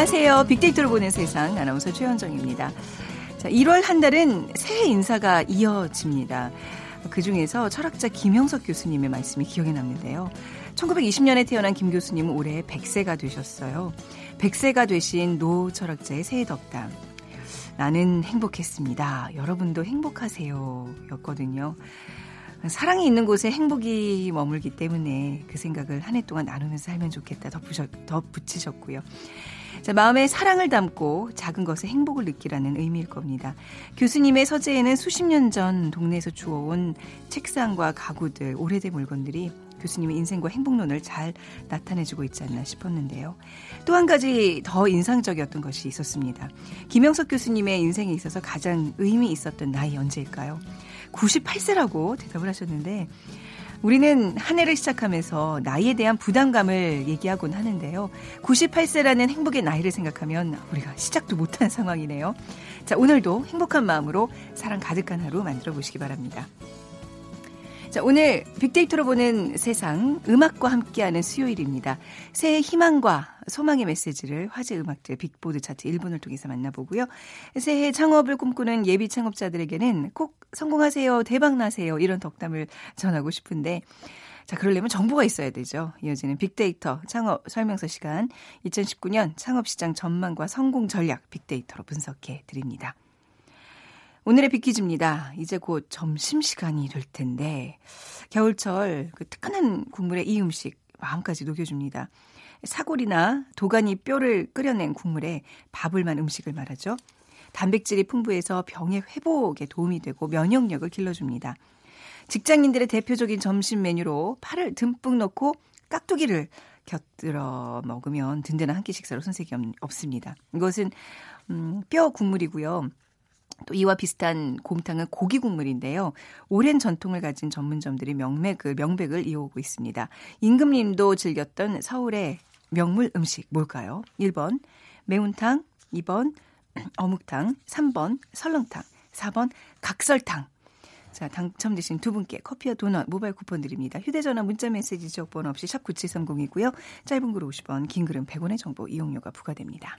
안녕하세요. 빅데이터를 보는 세상 아나운서 최현정입니다. 자, 1월 한 달은 새해 인사가 이어집니다. 그 중에서 철학자 김영석 교수님의 말씀이 기억에 남는데요. 1920년에 태어난 김 교수님은 올해 100세가 되셨어요. 100세가 되신 노 철학자의 새해 덕담. 나는 행복했습니다. 여러분도 행복하세요. 였거든요. 사랑이 있는 곳에 행복이 머물기 때문에 그 생각을 한 해 동안 나누면서 살면 좋겠다 덧붙이셨고요. 자, 마음에 사랑을 담고 작은 것에 행복을 느끼라는 의미일 겁니다. 교수님의 서재에는 수십 년 전 동네에서 주워온 책상과 가구들, 오래된 물건들이 교수님의 인생과 행복론을 잘 나타내주고 있지 않나 싶었는데요. 또 한 가지 더 인상적이었던 것이 있었습니다. 김영석 교수님의 인생에 있어서 가장 의미 있었던 나이 언제일까요? 98세라고 대답을 하셨는데 우리는 한 해를 시작하면서 나이에 대한 부담감을 얘기하곤 하는데요. 98세라는 행복의 나이를 생각하면 우리가 시작도 못한 상황이네요. 자, 오늘도 행복한 마음으로 사랑 가득한 하루 만들어 보시기 바랍니다. 자, 오늘 빅데이터로 보는 세상 음악과 함께하는 수요일입니다. 새해 희망과 소망의 메시지를 화제 음악들 빅보드 차트 1분을 통해서 만나보고요. 새해 창업을 꿈꾸는 예비 창업자들에게는 꼭 성공하세요, 대박 나세요 이런 덕담을 전하고 싶은데 자, 그러려면 정보가 있어야 되죠. 이어지는 빅데이터 창업 설명서 시간 2019년 창업시장 전망과 성공 전략 빅데이터로 분석해 드립니다. 오늘의 빅퀴즈입니다. 이제 곧 점심시간이 될 텐데, 겨울철 그 뜨끈한 국물에 이 음식 마음까지 녹여줍니다. 사골이나 도가니 뼈를 끓여낸 국물에 밥을 만 음식을 말하죠. 단백질이 풍부해서 병의 회복에 도움이 되고 면역력을 길러줍니다. 직장인들의 대표적인 점심 메뉴로 파를 듬뿍 넣고 깍두기를 곁들여 먹으면 든든한 한 끼 식사로 손색이 없 습니다. 이것은 음, 뼈 국물이고요. 또 이와 비슷한 곰탕은 고기 국물인데요. 오랜 전통을 가진 전문점들이 명맥을 명백을 이어오고 있습니다. 임금님도 즐겼던 서울의 명물 음식 뭘까요? 1번 매운탕, 2번 어묵탕, 3번 설렁탕, 4번 각설탕. 자, 당첨되신 두 분께 커피와 도넛 모바일 쿠폰 드립니다. 휴대전화 문자메시지 지역번호 없이 샵 9730이고요. 짧은 글 50원, 긴 글은 100원의 정보 이용료가 부과됩니다.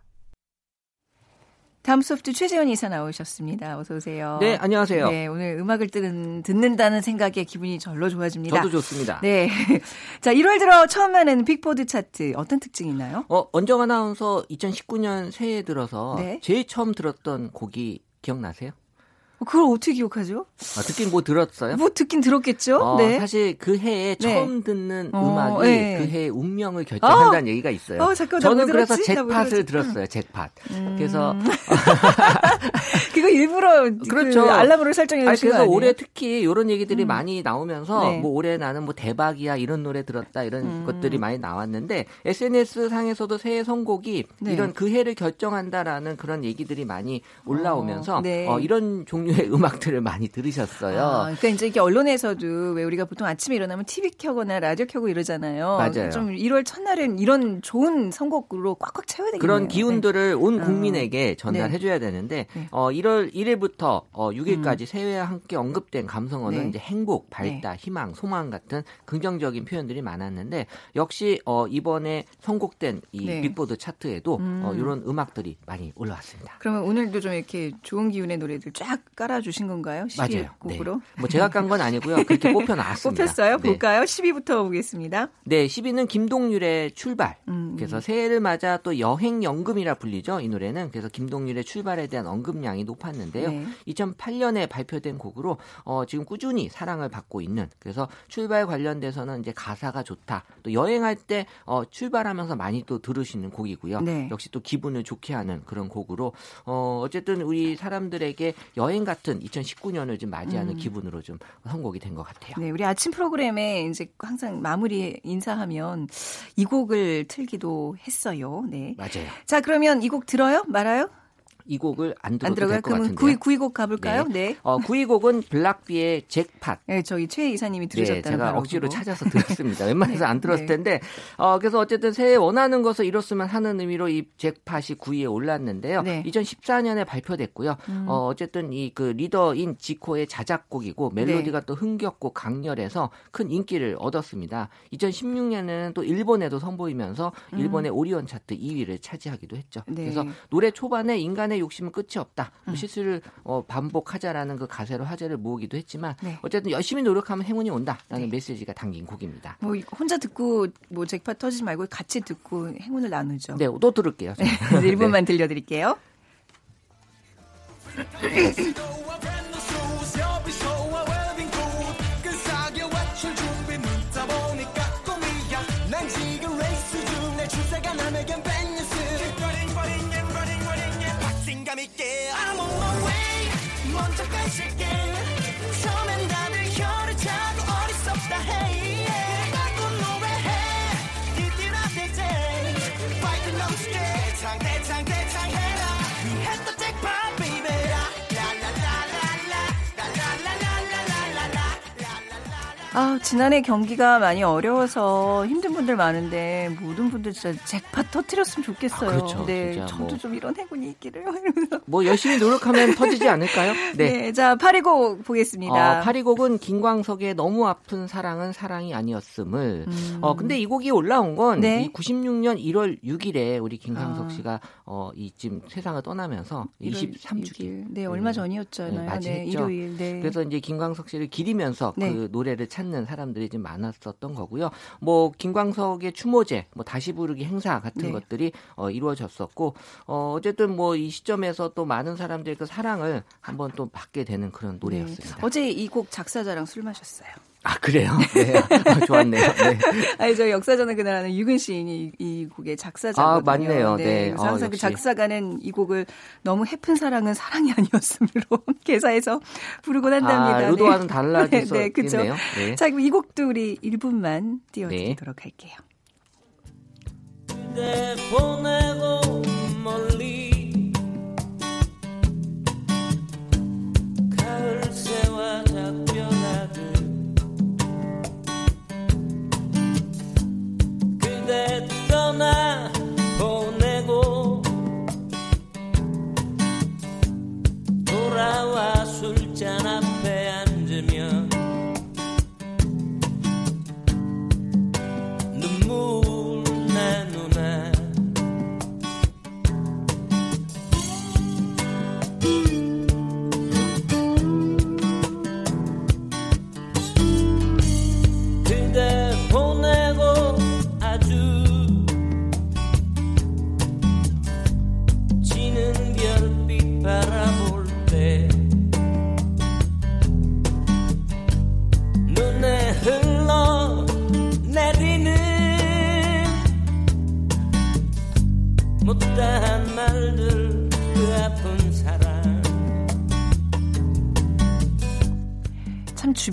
다음 소프트 최재원 이사 나오셨습니다. 어서 오세요. 네, 안녕하세요. 네, 오늘 음악을 뜨는, 듣는다는 생각에 기분이 절로 좋아집니다. 저도 좋습니다. 네. 자, 1월 들어 처음 하는 빅보드 차트 어떤 특징이 있나요? 어, 언정 아나운서 2019년 새해 들어서 네. 제일 처음 들었던 곡이 기억나세요? 그걸 어떻게 기억하죠? 아, 듣긴 뭐 들었어요? 뭐 듣긴 들었겠죠. 어, 네. 사실 그 해에 네. 처음 듣는 어, 음악이 네. 그 해의 운명을 결정한다는 얘기가 있어요. 어, 잠깐만, 저는 그래서 잭팟을? 들었어요. 잭팟. 음. 그래서 그거 일부러 그렇죠. 그 알람으로 설정해 거 그래서 아니에요? 올해 특히 이런 얘기들이 음. 많이 나오면서 네. 뭐 올해 나는 뭐 대박이야 이런 노래 들었다 이런 음. 것들이 많이 나왔는데 SNS 상에서도 새해 선곡이 네. 이런 그 해를 결정한다라는 그런 얘기들이 많이 올라오면서 어, 네. 어, 이런 종류 의 음악들을 많이 들으셨어요. 아, 그러니까 이제 이렇게 언론에서도 왜 우리가 보통 아침에 일어나면 TV 켜거나 라디오 켜고 이러잖아요. 맞아요. 좀 1월 첫날은 이런 좋은 선곡으로 꽉꽉 채워야 되겠네요. 그런 기운들을 온 어. 국민에게 전달해 줘야 되는데 네. 어, 1월 1일부터 어, 6일까지 새해와 함께 언급된 감성어는 네. 이제 행복, 발달, 희망, 소망 같은 긍정적인 표현들이 많았는데 역시 어, 이번에 선곡된 이 네. 빅보드 차트에도 음. 어, 이런 음악들이 많이 올라왔습니다. 그러면 오늘도 좀 이렇게 좋은 기운의 노래들 쫙 깔아주신 건가요? 12 맞아요. 네. 곡으로? 뭐 제가 깐 건 아니고요. 그렇게 뽑혀 나왔습니다. 뽑혔어요? 네. 볼까요? 10위부터 보겠습니다. 네, 10위는 김동률의 출발. 음. 그래서 새해를 맞아 또 여행 연금이라 불리죠. 이 노래는 그래서 김동률의 출발에 대한 언급량이 높았는데요. 네. 2008년에 발표된 곡으로 어, 지금 꾸준히 사랑을 받고 있는 그래서 출발 관련돼서는 이제 가사가 좋다. 또 여행할 때 어, 출발하면서 많이 또 들으시는 곡이고요. 네. 역시 또 기분을 좋게 하는 그런 곡으로 어, 어쨌든 우리 사람들에게 여행 같은 2019년을 좀 맞이하는 음. 기분으로 좀 선곡이 된 것 같아요. 네, 우리 아침 프로그램에 이제 항상 마무리 인사하면 이 곡을 틀기도 했어요. 네. 맞아요. 자, 그러면 이 곡 들어요? 말아요? 이 곡을 안 들어도 안 들어가요? 될것 그러면 같은데요. 9위, 9위 곡 가볼까요? 네. 어, 9위 곡은 블락비의 잭팟. 네, 저희 최 이사님이 들으셨다는 네, 제가 억지로 그거. 찾아서 들었습니다. 웬만해서 네, 안 들었을 네. 텐데, 어, 그래서 어쨌든 새해 원하는 것을 이뤘으면 하는 의미로 이 잭팟이 9위에 올랐는데요. 네. 2014년에 발표됐고요. 음. 어, 어쨌든 이 그 리더인 지코의 자작곡이고 멜로디가 네. 또 흥겹고 강렬해서 큰 인기를 얻었습니다. 2016년에는 또 일본에도 선보이면서 일본의 오리온 차트 2위를 차지하기도 했죠. 음. 네. 그래서 노래 초반에 인간 의 욕심은 끝이 없다. 음. 뭐 실수를 어, 반복하자라는 그 가세로 화제를 모으기도 했지만 네. 어쨌든 열심히 노력하면 행운이 온다라는 네. 메시지가 담긴 곡입니다. 뭐 혼자 듣고 뭐 잭팟 터지지 말고 같이 듣고 행운을 나누죠. 네, 또 들을게요. 저는. 그래서 1분만 들려드릴게요. 아, 지난해 경기가 많이 어려워서 힘든 분들 많은데 모든 분들 진짜 잭팟 터트렸으면 좋겠어요. 아, 그렇죠. 네, 진짜 저도 뭐. 좀 이런 행운이 있기를 이러면서. 뭐 열심히 노력하면 터지지 않을까요? 네. 자, 파리곡 보겠습니다. 어, 파리곡은 김광석의 너무 아픈 사랑은 사랑이 아니었음을. 음. 어, 근데 이 곡이 올라온 건 네. 이 96년 1월 6일에 우리 김광석 아. 씨가 어, 이 지금 세상을 떠나면서 1월 23주기. 6일. 네, 얼마 전이었잖아요. 네, 맞이했죠. 일요일. 네. 그래서 이제 김광석 씨를 기리면서 네. 그 노래를 찾는 사람들이 좀 많았었던 거고요. 뭐 김광석의 추모제, 뭐 다시 부르기 행사 같은 네. 것들이 어, 이루어졌었고 어, 어쨌든 뭐 이 시점에서 또 많은 사람들의 그 사랑을 한번 또 받게 되는 그런 노래였습니다. 네. 어제 이 곡 작사자랑 술 마셨어요. 아 그래요? 네, 아, 좋았네요. 네. 아니 저 역사전을 그날하는 유근 시인이 이, 이 곡의 작사자거든요. 아, 맞네요. 네. 그래서 어, 항상 그 역시. 작사가는 이 곡을 너무 해픈 사랑은 사랑이 아니었음으로 개사해서 부르곤 한답니다. 아, 루도와는 달라질 수 네, 그쵸. 있겠네요. 네. 자, 그럼 이 곡도 우리 1분만 띄워드리도록 할게요.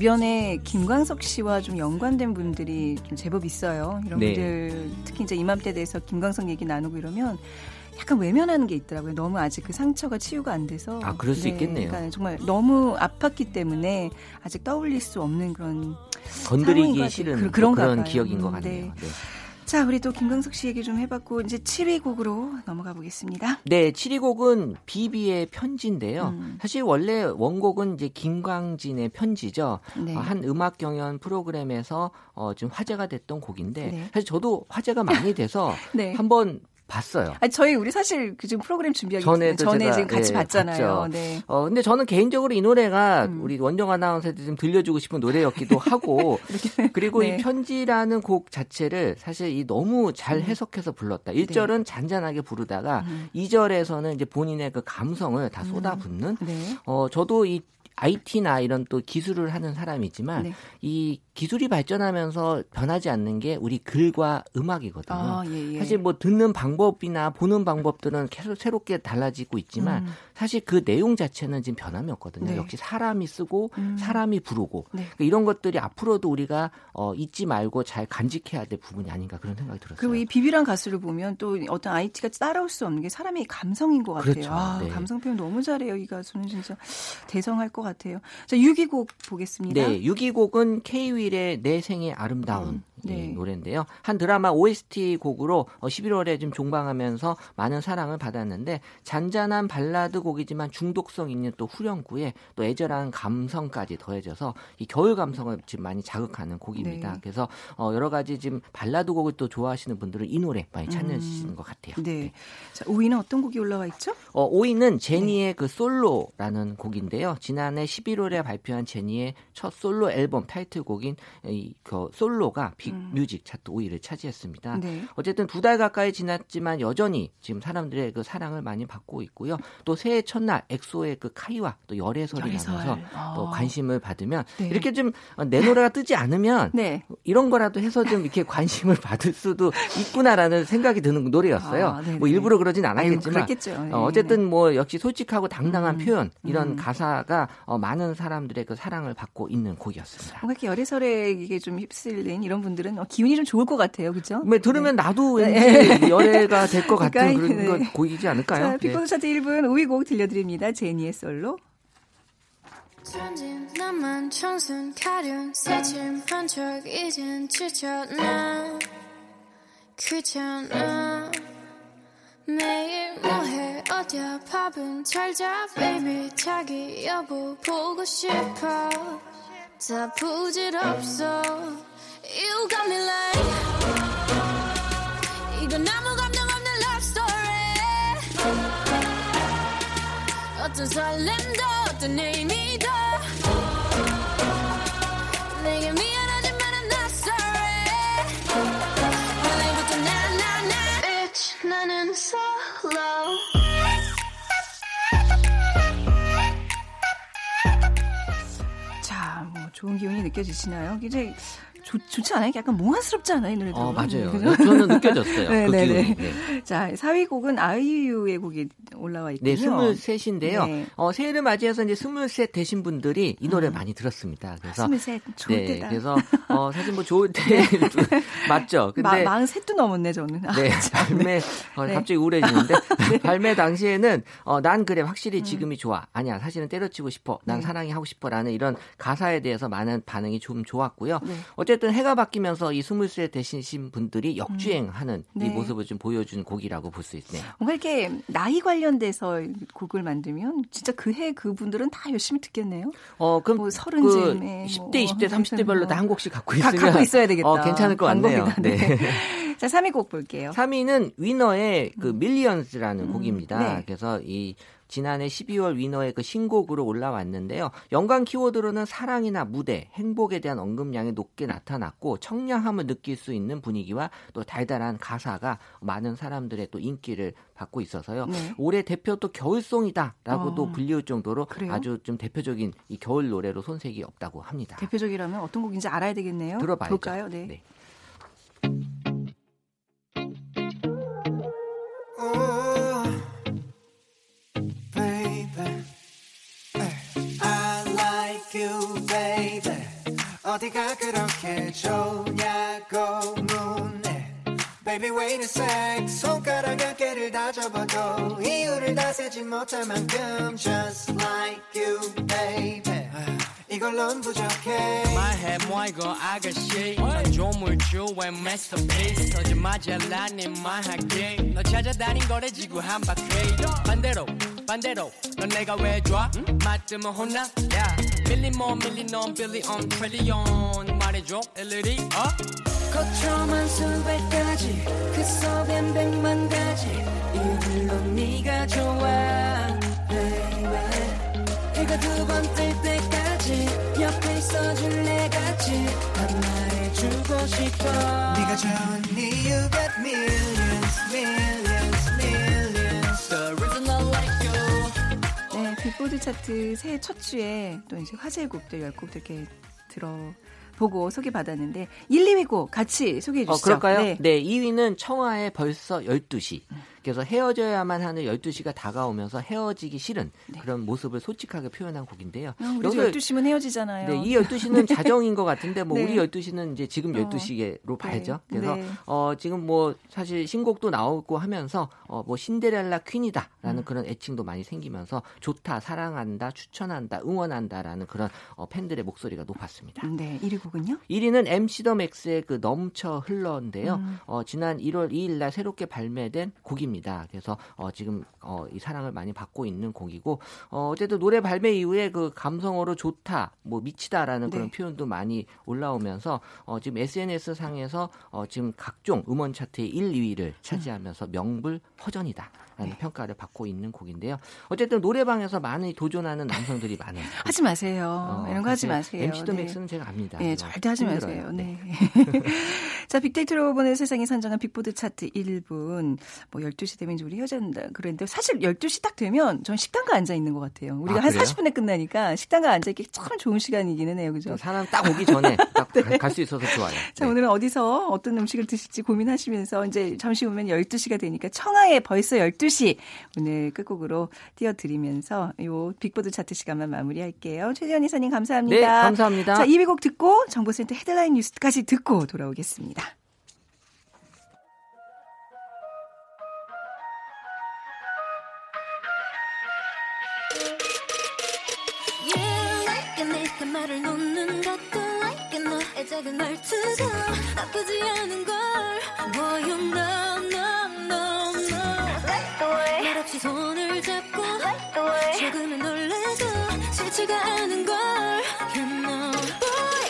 주변에 김광석 씨와 좀 연관된 분들이 좀 제법 있어요. 이런 네. 분들 특히 이제 이맘때 돼서 김광석 얘기 나누고 이러면 약간 외면하는 게 있더라고요. 너무 아직 그 상처가 치유가 안 돼서. 아, 그럴 수 있겠네요. 그러니까 정말 너무 아팠기 때문에 아직 떠올릴 수 없는 그런. 건드리기. 싫은 그- 그런 봐요. 기억인 것 음, 같네요. 네. 네. 자, 우리 또 김광석 씨 얘기 좀 해봤고 이제 7위 곡으로 넘어가 보겠습니다. 네, 7위 곡은 비비의 편지인데요. 음. 사실 원래 원곡은 이제 김광진의 편지죠. 네. 어, 한 음악 경연 프로그램에서 어, 좀 화제가 됐던 곡인데 네. 사실 저도 화제가 많이 돼서 네. 한번 봤어요. 아, 저희 우리 사실 그 지금 프로그램 준비하기 전에 제가, 지금 같이 예, 봤잖아요. 봤죠. 네. 어, 근데 저는 개인적으로 이 노래가 음. 우리 원정 아나운서한테 좀 들려주고 싶은 노래였기도 하고, 그리고 네. 이 편지라는 곡 자체를 사실 이 너무 잘 해석해서 불렀다. 1절은 잔잔하게 부르다가 음. 2절에서는 이제 본인의 그 감성을 다 쏟아붓는 네. 어, 저도 이 IT나 이런 또 기술을 하는 사람이지만 네. 이 기술이 발전하면서 변하지 않는 게 우리 글과 음악이거든요. 아, 예, 예. 사실 뭐 듣는 방법이나 보는 방법들은 계속 새롭게 달라지고 있지만 음. 사실 그 내용 자체는 지금 변함이 없거든요. 네. 역시 사람이 쓰고 음. 사람이 부르고 네. 그러니까 이런 것들이 앞으로도 우리가 어, 잊지 말고 잘 간직해야 될 부분이 아닌가 그런 생각이 들었어요. 그리고 이 비비란 가수를 보면 또 어떤 IT가 따라올 수 없는 게 사람의 감성인 것 같아요. 그렇죠. 아, 네. 감성 표현 너무 잘해요. 이 가수는 진짜 대성할 것 같아요. 자, 6위곡 보겠습니다. 네, 6위곡은 K-윌의 내 생의 아름다운 음, 네. 이 노래인데요. 한 드라마 OST 곡으로 어, 11월에 좀 종방하면서 많은 사랑을 받았는데 잔잔한 발라드 곡 이지만 중독성 있는 또 후렴구에 또 애절한 감성까지 더해져서 이 겨울 감성을 지금 많이 자극하는 곡입니다. 네. 그래서 어, 여러 가지 지금 발라드 곡을 또 좋아하시는 분들은 이 노래 많이 찾으시는 것 같아요. 네. 자, 5위는 어떤 곡이 올라와 있죠? 어, 5위는 네. 제니의 그 솔로라는 곡인데요. 지난해 11월에 발표한 제니의 첫 솔로 앨범 타이틀곡인 이 그 솔로가 빅뮤직 차트 5위를 차지했습니다. 음. 네. 어쨌든 두 달 가까이 지났지만 여전히 지금 사람들의 그 사랑을 많이 받고 있고요. 또새 해 첫날 엑소의 그 카이와 또 열애설이 열애설. 나면서 또 아. 관심을 받으면 네. 이렇게 좀 내 노래가 뜨지 않으면 네. 이런 거라도 해서 좀 이렇게 관심을 받을 수도 있구나라는 생각이 드는 노래였어요. 아. 뭐 일부러 그러진 아유, 않았겠지만. 네, 어, 어쨌든 뭐 역시 솔직하고 당당한 음, 표현 이런 음. 가사가 어, 많은 사람들의 그 사랑을 받고 있는 곡이었습니다. 뭔가 이렇게 열애설에 이게 좀 휩쓸린 이런 분들은 어, 기운이 좀 좋을 것 같아요. 그죠? 뭐 들으면 나도 네. 왠지 열애가 될 것 같은 그러니까, 그런 네. 거 곡이지 않을까요? 자, 네. 빅보드 차트 1분 5위 곡 들려드립니다. 제니의 솔로. 매일 뭐해? 어디야? 밥은 잘자? Baby 자기 여보 보고 싶어. 다 부질없어. Me 어떤 설렘도 어떤 의미도. 내게 미안하지만 I'm sorry. 오늘부터 나나나. Bitch 나는 solo. 자, 뭐 좋은 기운이 느껴지시나요? 이제 좋, 좋지 않아요? 약간 몽환스럽지 않아요? 이 노래도. 어, 맞아요. 그죠? 저는 느껴졌어요. 네, 그 네, 기운이. 네. 네. 자, 4위 곡은 아이유의 곡이 올라와 있군요. 네, 스물셋인데요. 네. 어, 새해를 맞이해서 이제 스물셋 되신 분들이 이 노래 많이 들었습니다. 그래서 스물셋 좋을 네, 때다. 그래서 어, 사실 뭐 좋을 때 맞죠. 마, 근데 마흔 셋도 넘었네 저는. 아, 네, 발매 어, 네. 갑자기 우울해지는데 발매 당시에는 어, 난 그래 확실히 지금이 좋아. 아니야 사실은 때려치고 싶어. 난 네. 사랑이 하고 싶어라는 이런 가사에 대해서 많은 반응이 좀 좋았고요. 네. 어쨌든 해가 바뀌면서 이 스물 세 되신 분들이 역주행하는 네. 이 모습을 좀 보여준 곡이라고 볼 수 있네요. 뭔가 이렇게 나이 관련돼서 곡을 만들면 진짜 그 해 그분들은 다 열심히 듣겠네요. 어, 그럼 뭐 서른 그 즈음에 10대, 뭐 20대, 30대별로 뭐다한 곡씩 갖고 가- 있으면 갖고 있어야 되겠다. 어, 괜찮을 것 같네요. 방법이다. 네. 자, 3위 곡 볼게요. 3위는 위너의 그 밀리언스라는 음, 곡입니다. 네. 그래서 이 지난해 12월 위너의 그 신곡으로 올라왔는데요. 연관 키워드로는 사랑이나 무대, 행복에 대한 언급량이 높게 나타났고 청량함을 느낄 수 있는 분위기와 또 달달한 가사가 많은 사람들의 또 인기를 받고 있어서요. 네. 올해 대표 또 겨울송이다라고도 어, 불리울 정도로 그래요? 아주 좀 대표적인 이 겨울 노래로 손색이 없다고 합니다. 대표적이라면 어떤 곡인지 알아야 되겠네요. 들어봐야죠. 볼까요? 네. 네. 어디가 그렇게 좋냐고 묻네. Baby, wait a sec. 손가락 몇 개를 다 접어도 이유를 다 세지 못할 만큼 just like you, baby. 이걸론 부족해. 말해 뭐 이거 아가씨 조물주의 masterpiece 터진 마젤란이 말할게 너 찾아다닌 거래 지구 한 바퀴 반대로 반대로 넌 내가 왜 좋아 맞으면 혼나 야 밀리 뭐 밀리 넌 빌리 on 트릴리언 말해줘 일일이 어? 거쳐만 수백 가지 그 속엔 백만 가지. 이들로 네가 좋아 baby. 해가 두 번 뜰 때까지 옆에 있어줄래 같이 난 말해주고 싶어. 네가 좋으니 you got millions, millions, 빅보드 차트 새해 첫 주에 또 이제 화제의 곡들 10곡들 이렇게 들어보고 소개받았는데 1, 2위 곡 같이 소개해 어, 주시죠. 그럴까요? 네. 네. 2위는 청하의 벌써 12시. 그래서 헤어져야만 하는 12시가 다가오면서 헤어지기 싫은 그런 모습을 솔직하게 표현한 곡인데요. 아, 우리도 여기서 12시면 헤어지잖아요. 네, 이 12시는 자정인 것 같은데 뭐 네. 우리 12시는 이제 지금 어. 12시로 봐야죠. 그래서 네. 어 지금 뭐 사실 신곡도 나오고 하면서 어 뭐 신데렐라 퀸이다라는 그런 애칭도 많이 생기면서 좋다, 사랑한다, 추천한다, 응원한다라는 그런 어 팬들의 목소리가 높았습니다. 네, 1위 곡은요? 1위는 MC 더 맥스의 그 넘쳐 흘러인데요. 음. 어, 지난 1월 2일 날 새롭게 발매된 곡입니다. 그래서 어, 지금 어, 이 사랑을 많이 받고 있는 곡이고 어, 어쨌든 노래 발매 이후에 그 감성어로 좋다, 뭐 미치다라는 그런 네. 표현도 많이 올라오면서 어, 지금 SNS 상에서 어, 지금 각종 음원 차트의 1, 2위를 차지하면서 명불 허전이다. 네. 평가를 받고 있는 곡인데요. 어쨌든 노래방에서 많이 도전하는 남성들이 많아요. 하지 마세요. 어, 이런 거 하지 마세요. MC 더 네. 맥스는 제가 압니다. 예, 이거 절대 하지 힘들어요. 마세요. 네. 자, 빅데이터로 보는 세상이 선정한 빅보드 차트 1분. 뭐 12시 되면 이제 우리 헤어진다 그랬는데 사실 12시 딱 되면 전 식당가 앉아 있는 것 같아요. 우리가 아, 한 그래요? 40분에 끝나니까 식당가 앉아 있기 참 좋은 시간이기는 해요. 그죠? 사람 딱 오기 전에 딱 갈수 있어서 좋아요. 자, 네. 오늘은 어디서 어떤 음식을 드실지 고민하시면서 이제 잠시 후면 12시가 되니까 청하의 벌써 12시 오늘 끝곡으로 띄워드리면서 요 빅보드 차트 시간만 마무리할게요. 최재현 이사님 감사합니다. 네, 감사합니다. 자, 2위 곡 듣고 정보센터 헤드라인 뉴스까지 듣고 돌아오겠습니다. Yeah, like 내가 말을 놓는 것도 like 너의 작은 말투도 나쁘지 않은 걸 Boy you know no no no 말 없이 손을 잡고 조금은 놀라도 싫지가 않은 걸. You know. boy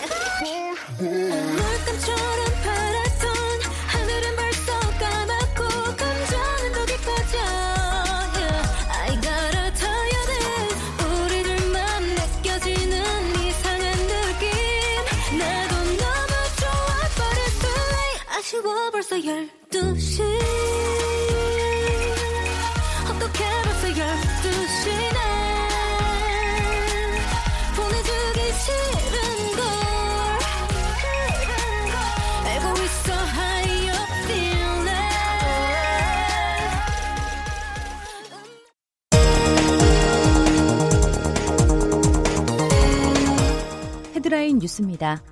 물감처럼 파랗던 하늘은 벌써 까맣고 감정은 더 깊어져. I gotta tell you this 우리들만 느껴지는 이상한 느낌. 나도 너무 좋아 but it's too late. 아쉬워 벌써 12 헤드라인 뉴스입니다.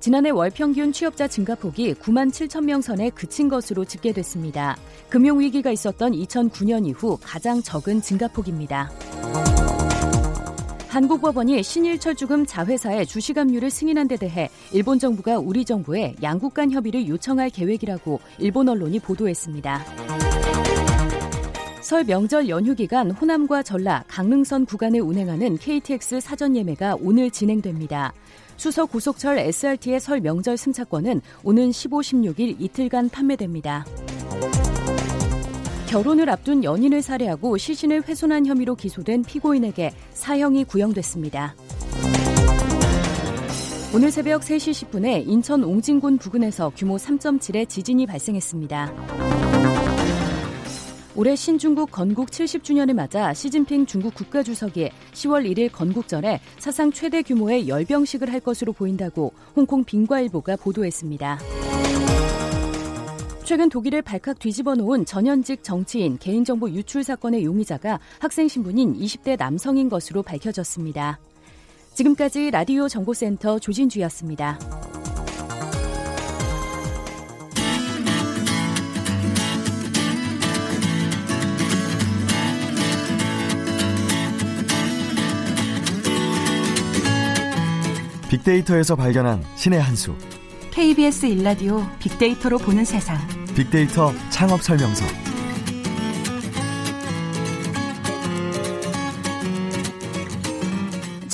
지난해 월 평균 취업자 증가폭이 9만 7천 명 선에 그친 것으로 집계됐습니다. 금융위기가 있었던 2009년 이후 가장 적은 증가폭입니다. 한국법원이 신일철주금 자회사의 주식압류를 승인한 데 대해 일본 정부가 우리 정부에 양국 간 협의를 요청할 계획이라고 일본 언론이 보도했습니다. 설 명절 연휴 기간 호남과 전라, 강릉선 구간을 운행하는 KTX 사전 예매가 오늘 진행됩니다. 수서 고속철 SRT의 설 명절 승차권은 오는 15, 16일 이틀간 판매됩니다. 결혼을 앞둔 연인을 살해하고 시신을 훼손한 혐의로 기소된 피고인에게 사형이 구형됐습니다. 오늘 새벽 3시 10분에 인천 옹진군 부근에서 규모 3.7의 지진이 발생했습니다. 올해 신중국 건국 70주년을 맞아 시진핑 중국 국가주석이 10월 1일 건국전에 사상 최대 규모의 열병식을 할 것으로 보인다고 홍콩 빙과일보가 보도했습니다. 최근 독일을 발칵 뒤집어 놓은 전현직 정치인 개인정보 유출 사건의 용의자가 학생 신분인 20대 남성인 것으로 밝혀졌습니다. 지금까지 라디오 정보센터 조진주였습니다. 빅데이터에서 발견한 신의 한 수. KBS 일라디오 빅데이터로 보는 세상. 빅데이터 창업 설명서.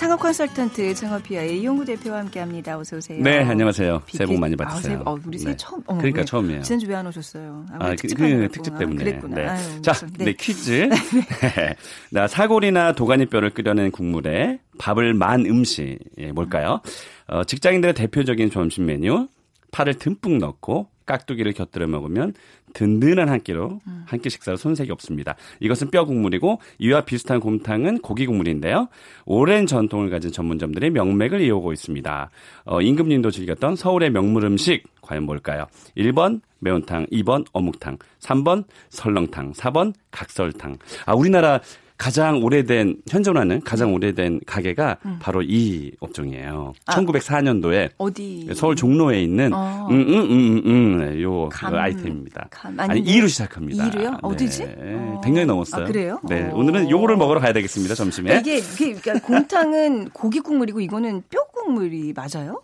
창업 컨설턴트 창업피아의 이용구 대표와 함께합니다. 어서 오세요. 네, 안녕하세요. 빅데이- 새해 복 많이 아, 받으세요. 새해- 어, 우리 새해 네. 처음. 어, 그러니까 왜? 처음이에요. 지난주 왜 안 오셨어요? 아, 그, 특집하느라고. 그 특집 때문에. 아, 그랬구나. 네. 아유, 자, 무슨- 네, 퀴즈. 나 사골이나 도가니뼈를 끓여낸 국물에 밥을 만 음식 예, 뭘까요? 어, 직장인들의 대표적인 점심 메뉴. 파를 듬뿍 넣고 깍두기를 곁들여 먹으면 든든한 한 끼로 한 끼 식사로 손색이 없습니다. 이것은 뼈 국물이고 이와 비슷한 곰탕은 고기 국물인데요. 오랜 전통을 가진 전문점들이 명맥을 이어오고 있습니다. 어, 임금님도 즐겼던 서울의 명물 음식 과연 뭘까요? 1번 매운탕, 2번 어묵탕, 3번 설렁탕, 4번 각설탕. 아, 우리나라 가장 오래된 현존하는 가장 오래된 가게가 바로 이 업종이에요. 아. 1904년도에 어디? 서울 종로에 있는 어. 음음음음 요 감- 그 아이템입니다. 감- 아니 아닌데. 이로 시작합니다. 이로요? 어디지? 네. 어. 100년이 넘었어요. 아, 그래요? 네. 어. 오늘은 요거를 먹으러 가야 되겠습니다. 점심에. 이게, 이게 그러니까 곰탕은 고기 국물이고 이거는 뼈 국물이 맞아요?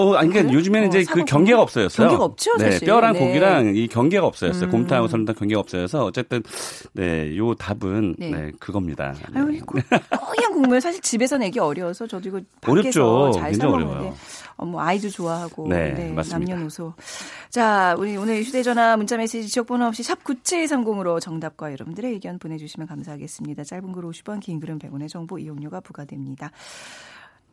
어, 아니, 그러니까 그래요? 요즘에는 어, 이제 그 경계가 없어졌어요. 경계가 없죠, 네, 사실. 뼈랑 네. 고기랑 이 경계가 없어졌어요. 음. 곰탕하고 설렁탕 경계가 없어져서 어쨌든 네, 요 답은 네. 네, 그겁니다. 네. 아유, 고- 뽀얀 국물 사실 집에서 내기 어려워서 저도 이거 밖에서 어렵죠. 잘 사먹는데 어려워요. 어, 뭐 아이도 좋아하고 네, 네, 맞습니다. 남녀노소. 자, 우리 오늘 휴대전화 문자메시지 지역번호 없이 샵 9730으로 정답과 여러분들의 의견 보내주시면 감사하겠습니다. 짧은 글 50원, 긴 글은 100원의 정보 이용료가 부과됩니다.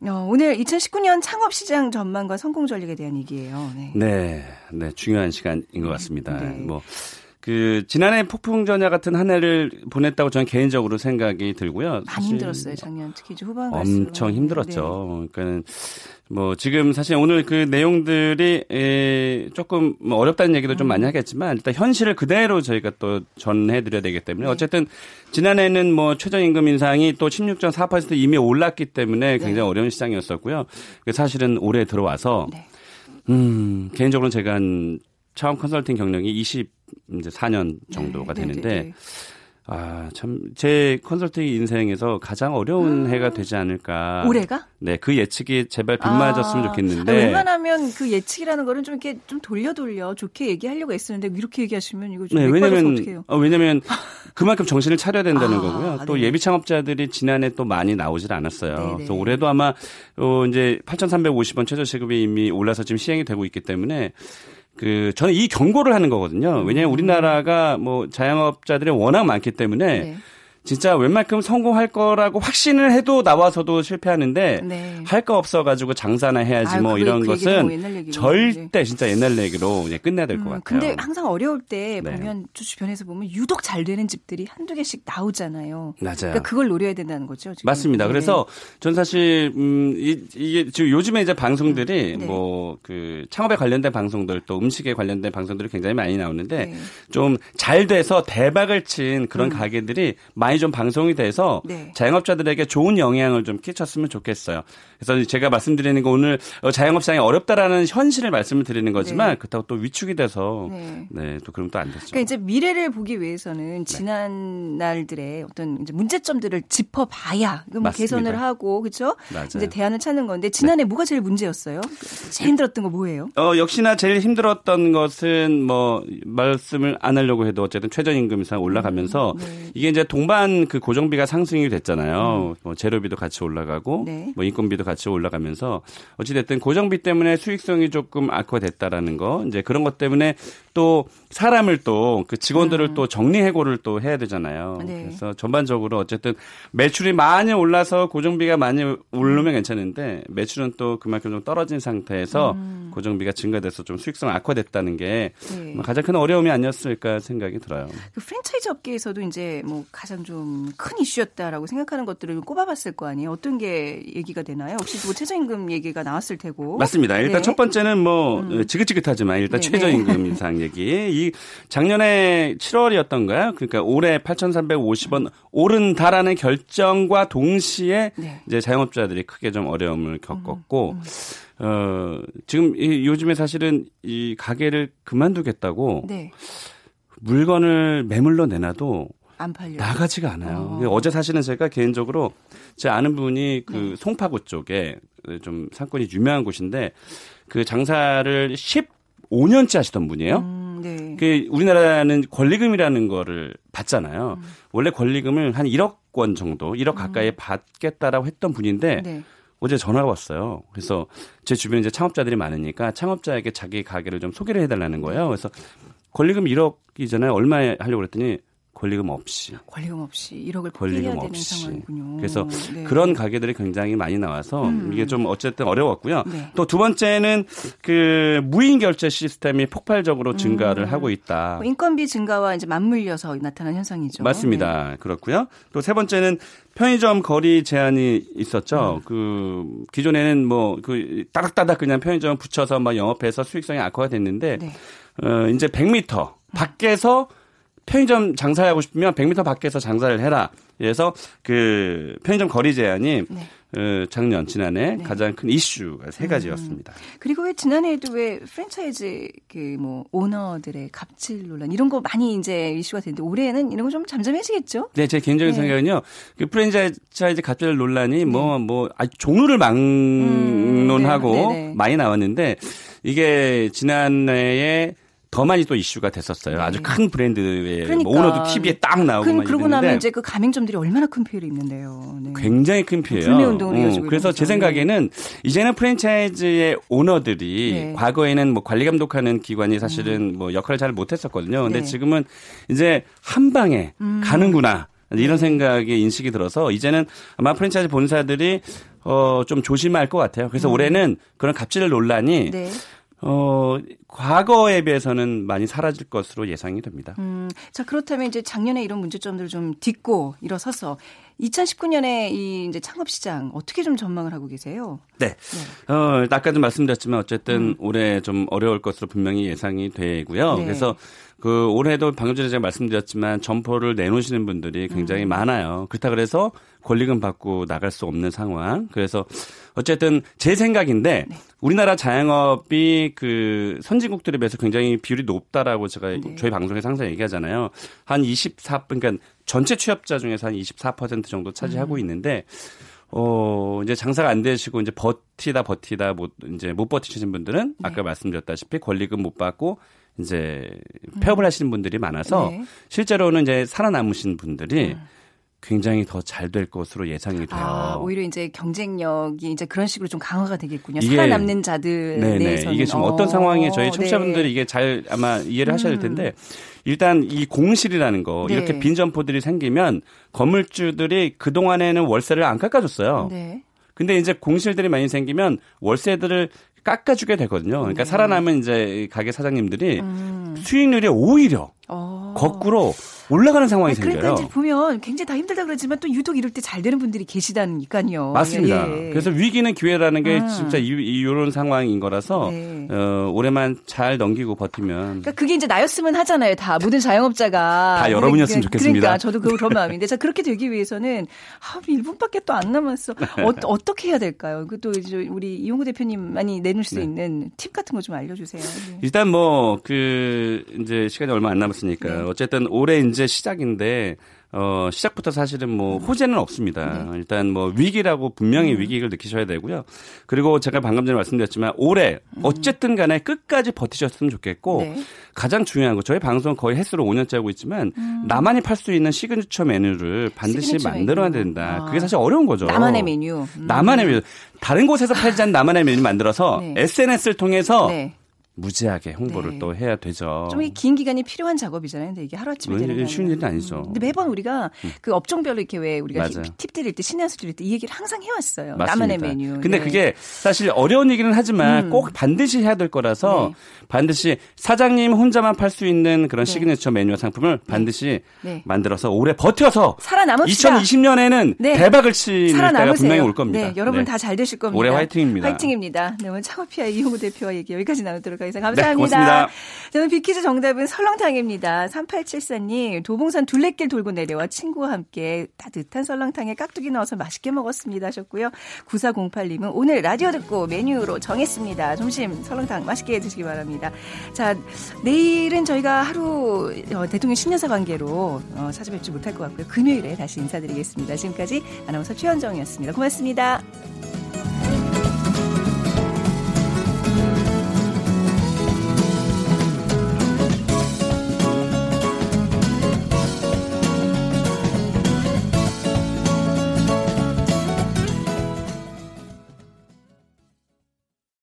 어, 오늘 2019년 창업시장 전망과 성공 전략에 대한 얘기예요. 네. 네, 네, 중요한 시간인 것 같습니다. 네. 뭐, 그, 지난해 폭풍전야 같은 한 해를 보냈다고 저는 개인적으로 생각이 들고요. 많이 힘들었어요, 작년 특히 이제 후반. 엄청 네. 힘들었죠. 그러니까는 뭐 지금 사실 오늘 그 내용들이 에, 조금 뭐 어렵다는 얘기도 좀 많이 음. 하겠지만 일단 현실을 그대로 저희가 또 전해드려야 되기 네. 때문에 어쨌든 지난해는 뭐 최저임금 인상이 또 16.4% 이미 올랐기 때문에 굉장히 어려운 시장이었었고요. 그 사실은 올해 들어와서 네. 음 개인적으로는 제가 한 차원 컨설팅 경력이 20 이제 4년 정도가 네, 네, 되는데 네, 네. 아, 참, 제 컨설팅 인생에서 가장 어려운 해가 되지 않을까. 올해가? 네, 그 예측이 제발 빗맞았으면 아, 좋겠는데. 아니, 웬만하면 그 예측이라는 거는 좀 이렇게 좀 돌려 돌려 좋게 얘기하려고 애쓰는데 이렇게 얘기하시면 이거 좀 네, 네, 왜냐면? 어, 왜냐면 그만큼 정신을 차려야 된다는 아, 거고요. 또 네. 예비 창업자들이 지난해 또 많이 나오질 않았어요. 네, 네. 그래서 올해도 아마, 어, 이제 8,350원 최저시급이 이미 올라서 지금 시행이 되고 있기 때문에 그, 저는 이 경고를 하는 거거든요. 왜냐면 우리나라가 뭐 자영업자들이 워낙 많기 때문에 음. 네. 진짜 웬만큼 성공할 거라고 확신을 해도 나와서도 실패하는데 네. 할거 없어 가지고 장사나 해야지 아유, 뭐 그- 이런 그 것은 뭐. 절대 진짜 옛날 얘기로 이제 끝내야 될것 음, 같아요. 근데 항상 어려울 때 네. 보면 주- 주변에서 보면 유독 잘 되는 집들이 한두 개씩 나오잖아요. 맞아요. 그러니까 그걸 노려야 된다는 거죠. 지금. 맞습니다. 네. 그래서 전 사실 음 이, 이게 지금 요즘에 이제 방송들이 음, 네. 뭐그 창업에 관련된 방송들 또 음식에 관련된 방송들이 굉장히 많이 나오는데 네. 좀잘 돼서 대박을 친 그런 가게들이 많이 좀 방송이 돼서 음. 네. 자영업자들에게 좋은 영향을 좀 끼쳤으면 좋겠어요. 그래서 제가 말씀드리는 거 오늘 어, 자영업 시장이 어렵다라는 현실을 말씀을 드리는 거지만 네. 그렇다고 또 위축이 돼서 네. 네, 또 그럼 또안 되죠. 그러니까 이제 미래를 보기 위해서는 네. 지난 날들의 어떤 이제 문제점들을 짚어봐야 그럼 뭐. 개선을 하고 그렇죠. 맞아요. 이제 대안을 찾는 건데 지난해 뭐가 제일 문제였어요? 제일 힘들었던 거 뭐예요? 어, 역시나 제일 힘들었던 것은 뭐 말씀을 안 하려고 해도 어쨌든 최저임금 이상 올라가면서 음, 네. 이게 이제 동반 그 고정비가 상승이 됐잖아요. 뭐 재료비도 같이 올라가고 음. 네. 뭐 인건비도 같이 올라가면서 어찌 됐든 고정비 때문에 수익성이 조금 악화됐다라는 거 이제 그런 것 때문에 또 사람을 또 그 직원들을 또 정리 해고를 또 해야 되잖아요. 음. 네. 그래서 전반적으로 어쨌든 매출이 많이 올라서 고정비가 많이 오르면 괜찮은데 매출은 또 그만큼 좀 떨어진 상태에서 고정비가 증가돼서 좀 수익성 악화됐다는 게 음. 네. 뭐 가장 큰 어려움이 아니었을까 생각이 들어요. 그 프랜차이즈 업계에서도 이제 뭐 가장 좀 큰 이슈였다라고 생각하는 것들을 꼽아봤을 거 아니에요? 어떤 게 얘기가 되나요? 혹시 뭐 최저임금 얘기가 나왔을 테고. 맞습니다. 일단 네. 첫 번째는 뭐 어, 지긋지긋하지만 일단 네, 최저임금 인상 얘기. 이 작년에 7월이었던가요? 그러니까 올해 8,350원 오른다라는 결정과 동시에 네. 이제 자영업자들이 크게 좀 어려움을 겪었고 음, 어 지금 이 요즘에 사실은 이 가게를 그만두겠다고 네. 물건을 매물로 내놔도 안 팔려. 나가지가 않아요. 어. 어. 제 사실은 제가 개인적으로 제 아는 분이 그 네. 송파구 쪽에 좀 상권이 유명한 곳인데 그 장사를 15년째 하시던 분이에요. 음, 네. 그 우리나라는 권리금이라는 거를 받잖아요. 음. 원래 권리금을 한 1억 원 정도, 1억 가까이 받겠다라고 했던 분인데 네. 어제 전화가 왔어요. 그래서 제 주변에 이제 창업자들이 많으니까 창업자에게 자기 가게를 좀 소개를 해달라는 거예요. 그래서 권리금 1억이잖아요. 얼마에 하려고 그랬더니 권리금 없이 권리금 없이 1억을 포기해야 권리금 되는 없이. 상황이군요. 그래서 네. 그런 가게들이 굉장히 많이 나와서 음. 이게 좀 어쨌든 어려웠고요. 네. 또두 번째는 그 무인 결제 시스템이 폭발적으로 증가를 하고 있다. 뭐 인건비 증가와 이제 맞물려서 나타난 현상이죠. 맞습니다. 네. 그렇고요. 또 세 번째는 편의점 거리 제한이 음. 있었죠. 그 기존에는 뭐 그 따닥따닥 그냥 편의점 붙여서 막 영업해서 수익성이 악화가 됐는데 네. 어 이제 100m 밖에서 편의점 장사하고 싶으면 100m 밖에서 장사를 해라. 그래서 그 편의점 거리 제한이 네. 어, 작년 지난해 네. 가장 큰 이슈가 세 가지였습니다. 그리고 왜 지난해에도 왜 프랜차이즈 그 뭐 오너들의 갑질 논란 이런 거 많이 이제 이슈가 됐는데 올해는 이런 거 좀 잠잠해지겠죠? 네, 제 개인적인 네. 생각은요. 그 프랜차이즈 갑질 논란이 뭐, 뭐, 아주 종류를 막론하고 음, 네, 네, 네. 많이 나왔는데 이게 지난해에 더 많이 또 이슈가 됐었어요. 아주 큰 브랜드의 그러니까. 뭐 오너도 TV에 딱 나오고 그, 막 그러고 나면 이제 그 가맹점들이 얼마나 큰 피해를 입는데요. 네. 굉장히 큰 피해예요. 불매 운동을 어, 그래서 제. 생각에는 이제는 프랜차이즈의 오너들이 네. 과거에는 뭐 관리 감독하는 기관이 사실은 뭐 역할을 잘 못했었거든요. 근데 네. 지금은 이제 한 방에 음. 가는구나. 이런 생각의 인식이 들어서 이제는 아마 프랜차이즈 본사들이 어, 좀 조심할 것 같아요. 그래서 올해는 그런 갑질 논란이 음. 네. 어, 과거에 비해서는 많이 사라질 것으로 예상이 됩니다. 음, 자 그렇다면 이제 작년에 이런 문제점들을 좀 딛고 일어서서 2019년에 이 이제 창업 시장 어떻게 좀 전망을 하고 계세요? 네. 어, 아까도 말씀드렸지만 어쨌든 음. 올해 좀 어려울 것으로 분명히 예상이 되고요. 네. 그래서 그 올해도 방금 전에 제가 말씀드렸지만 점포를 내놓으시는 분들이 굉장히 음. 많아요. 그렇다 그래서 권리금 받고 나갈 수 없는 상황. 그래서 어쨌든 제 생각인데 네. 우리나라 자영업이 그 선진국들에 비해서 굉장히 비율이 높다라고 제가 네. 저희 방송에서 항상 얘기하잖아요. 한 24, 그러니까 전체 취업자 중에서 한 24% 정도 음. 차지하고 있는데 어, 이제 장사가 안 되시고 이제 버티다 버티다 못 이제 못 버티시는 분들은 네. 아까 말씀드렸다시피 권리금 못 받고 이제 폐업을 하시는 분들이 많아서 네. 실제로는 이제 살아남으신 분들이 굉장히 더 잘 될 것으로 예상이 돼요. 아, 오히려 이제 경쟁력이 이제 그런 식으로 좀 강화가 되겠군요. 이게- 살아남는 자들 네네. 내에서는 이게 지금 어, 어떤 상황에 저희 청취자분들이 네. 이게 잘 아마 이해를 하셔야 될 음. 텐데 일단 이 공실이라는 거 네. 이렇게 빈 점포들이 생기면 건물주들이 그 동안에는 월세를 안 깎아줬어요. 네. 근데 이제 공실들이 많이 생기면 월세들을 깎아주게 되거든요. 그러니까 네. 살아남은 이제 가게 사장님들이 음. 수익률이 오히려 어. 거꾸로 올라가는 상황이 아니, 그러니까 생겨요. 이제 보면 굉장히 다 힘들다 그러지만 또 유독 이럴 때 잘 되는 분들이 계시다니까요. 맞습니다. 예, 예. 그래서 위기는 기회라는 게 음. 진짜 이, 이런 상황인 거라서 네. 어, 올해만 잘 넘기고 버티면 그러니까 그게 이제 나였으면 하잖아요. 다 모든 자영업자가 다 여러분이었으면 그러니까 좋겠습니다. 그러니까 저도 그- 그런 마음인데 자 그렇게 되기 위해서는 아, 1분밖에 또 안 남았어. 어, 어떻게 해야 될까요? 그또 이제 우리 이용구 대표님 많이 내놓을 수 네. 있는 팁 같은 거 좀 알려주세요. 네. 일단 뭐 그 이제 시간이 얼마 안 남았으니까 네. 어쨌든 올해 이제 시작인데 어 시작부터 사실은 뭐 호재는 없습니다. 네. 일단 뭐 위기라고 분명히 음. 위기를 느끼셔야 되고요. 그리고 제가 방금 전에 말씀드렸지만 올해 어쨌든 간에 끝까지 버티셨으면 좋겠고 음. 네. 가장 중요한 거 저희 방송 거의 햇수로 5년째 하고 있지만 나만이 팔 수 있는 시그니처 메뉴를 반드시 음. 시그니처 만들어야 메뉴. 된다. 아. 그게 사실 어려운 거죠. 나만의 메뉴. 음. 나만의 메뉴. 다른 곳에서 팔지 않는 나만의 메뉴 만들어서 네. SNS를 통해서 네. 무지하게 홍보를 네. 또 해야 되죠. 좀 긴 기간이 필요한 작업이잖아요. 근데 이게 하루아침에 되는 게 어. 쉬운. 일은 아니죠. 음. 근데 매번 우리가 그 업종별로 이렇게 왜 우리가. 팁, 팁 드릴 때 신의 한수 드릴 때 이 얘기를 항상 해왔어요. 맞습니다. 나만의 메뉴. 근데 네. 그게 사실 어려운 얘기는 하지만 음. 꼭 반드시 해야 될 거라서 네. 반드시 사장님 혼자만 팔 수 있는 그런 네. 시그니처 메뉴 상품을 반드시 네. 만들어서 올해 버텨서 살아남읍시다. 2020년에는 네. 대박을 치는 때가 살아남으세요. 분명히 올 겁니다. 네, 여러분 네. 다 잘 되실 겁니다. 올해 화이팅입니다. 화이팅입니다. 네, 오늘 창업피아 이용우 대표와 얘기 여기까지 나누도록 하겠습니다. 네, 감사합니다. 고맙습니다. 저는 비키즈 정답은 설렁탕입니다. 3874님, 도봉산 둘레길 돌고 내려와 친구와 함께 따뜻한 설렁탕에 깍두기 넣어서 맛있게 먹었습니다 하셨고요. 9408님은 오늘 라디오 듣고 메뉴로 정했습니다. 점심 설렁탕 맛있게 드시기 바랍니다. 자, 내일은 저희가 하루 어, 대통령 신년사 관계로 어, 찾아뵙지 못할 것 같고요. 금요일에 다시 인사드리겠습니다. 지금까지 아나운서 최현정이었습니다. 고맙습니다.